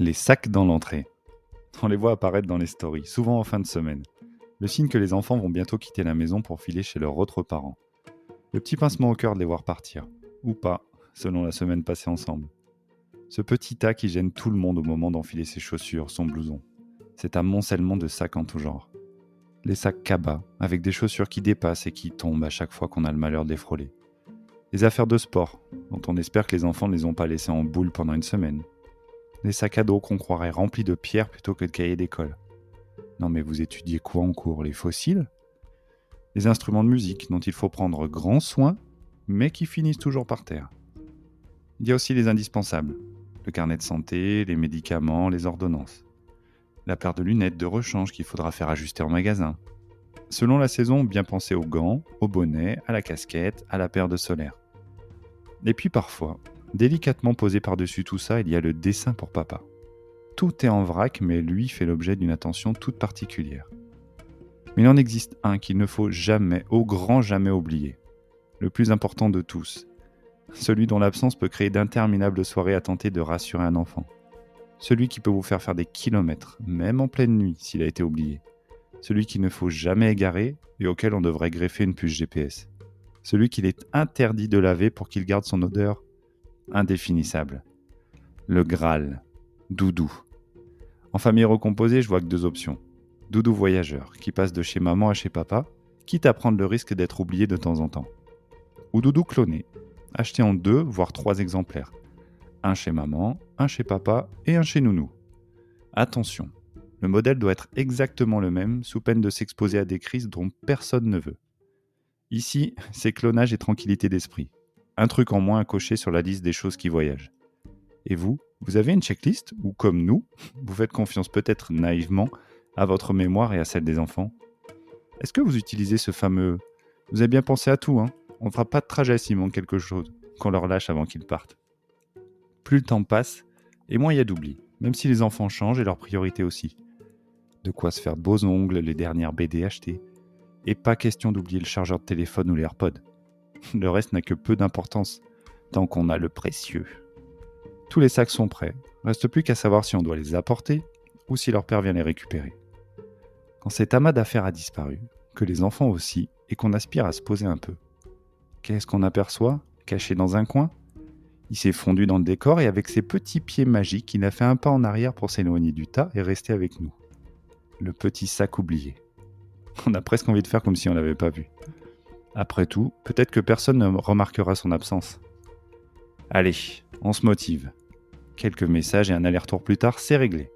Les sacs dans l'entrée. On les voit apparaître dans les stories, souvent en fin de semaine. Le signe que les enfants vont bientôt quitter la maison pour filer chez leurs autres parents. Le petit pincement au cœur de les voir partir. Ou pas, selon la semaine passée ensemble. Ce petit tas qui gêne tout le monde au moment d'enfiler ses chaussures, son blouson. C'est un moncellement de sacs en tout genre. Les sacs cabas, avec des chaussures qui dépassent et qui tombent à chaque fois qu'on a le malheur de les frôler. Les affaires de sport, dont on espère que les enfants ne les ont pas laissés en boule pendant une semaine des sacs à dos qu'on croirait remplis de pierres plutôt que de cahiers d'école. Non mais vous étudiez quoi en cours Les fossiles? Les instruments de musique dont il faut prendre grand soin, mais qui finissent toujours par terre. Il y a aussi les indispensables, le carnet de santé, les médicaments, les ordonnances. La paire de lunettes de rechange qu'il faudra faire ajuster en magasin. Selon la saison, bien penser aux gants, au bonnet, à la casquette, à la paire de solaire. Et puis parfois, Délicatement posé par-dessus tout ça, il y a le dessin pour papa. Tout est en vrac, mais lui fait l'objet d'une attention toute particulière. Mais il en existe un qu'il ne faut jamais, au grand jamais oublier. Le plus important de tous. Celui dont l'absence peut créer d'interminables soirées à tenter de rassurer un enfant. Celui qui peut vous faire faire des kilomètres, même en pleine nuit, s'il a été oublié. Celui qu'il ne faut jamais égarer et auquel on devrait greffer une puce GPS. Celui qu'il est interdit de laver pour qu'il garde son odeur indéfinissable. Le Graal, Doudou. En famille recomposée, je vois que deux options. Doudou voyageur, qui passe de chez maman à chez papa, quitte à prendre le risque d'être oublié de temps en temps. Ou Doudou cloné, acheté en deux, voire trois exemplaires. Un chez maman, un chez papa et un chez nounou. Attention, le modèle doit être exactement le même, sous peine de s'exposer à des crises dont personne ne veut. Ici, c'est clonage et tranquillité d'esprit un truc en moins à cocher sur la liste des choses qui voyagent. Et vous, vous avez une checklist ou comme nous, vous faites confiance peut-être naïvement à votre mémoire et à celle des enfants? Est-ce que vous utilisez ce fameux Vous avez bien pensé à tout, hein On ne fera pas de trajet s'il manque quelque chose, qu'on leur lâche avant qu'ils partent. Plus le temps passe, et moins il y a d'oubli, même si les enfants changent et leurs priorités aussi. De quoi se faire beaux ongles, les dernières BD achetées. Et pas question d'oublier le chargeur de téléphone ou les AirPods. Le reste n'a que peu d'importance, tant qu'on a le précieux. Tous les sacs sont prêts, reste plus qu'à savoir si on doit les apporter ou si leur père vient les récupérer. Quand cet amas d'affaires a disparu, que les enfants aussi, et qu'on aspire à se poser un peu, qu'est-ce qu'on aperçoit, caché dans un coin? Il s'est fondu dans le décor et avec ses petits pieds magiques, il a fait un pas en arrière pour s'éloigner du tas et rester avec nous. Le petit sac oublié. On a presque envie de faire comme si on l'avait pas vu. Après tout, peut-être que personne ne remarquera son absence. Allez, on se motive. Quelques messages et un aller-retour plus tard, c'est réglé.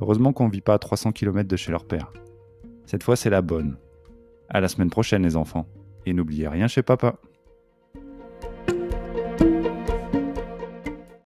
Heureusement qu'on ne vit pas à 300 km de chez leur père. Cette fois, c'est la bonne. À la semaine prochaine, les enfants. Et n'oubliez rien chez papa.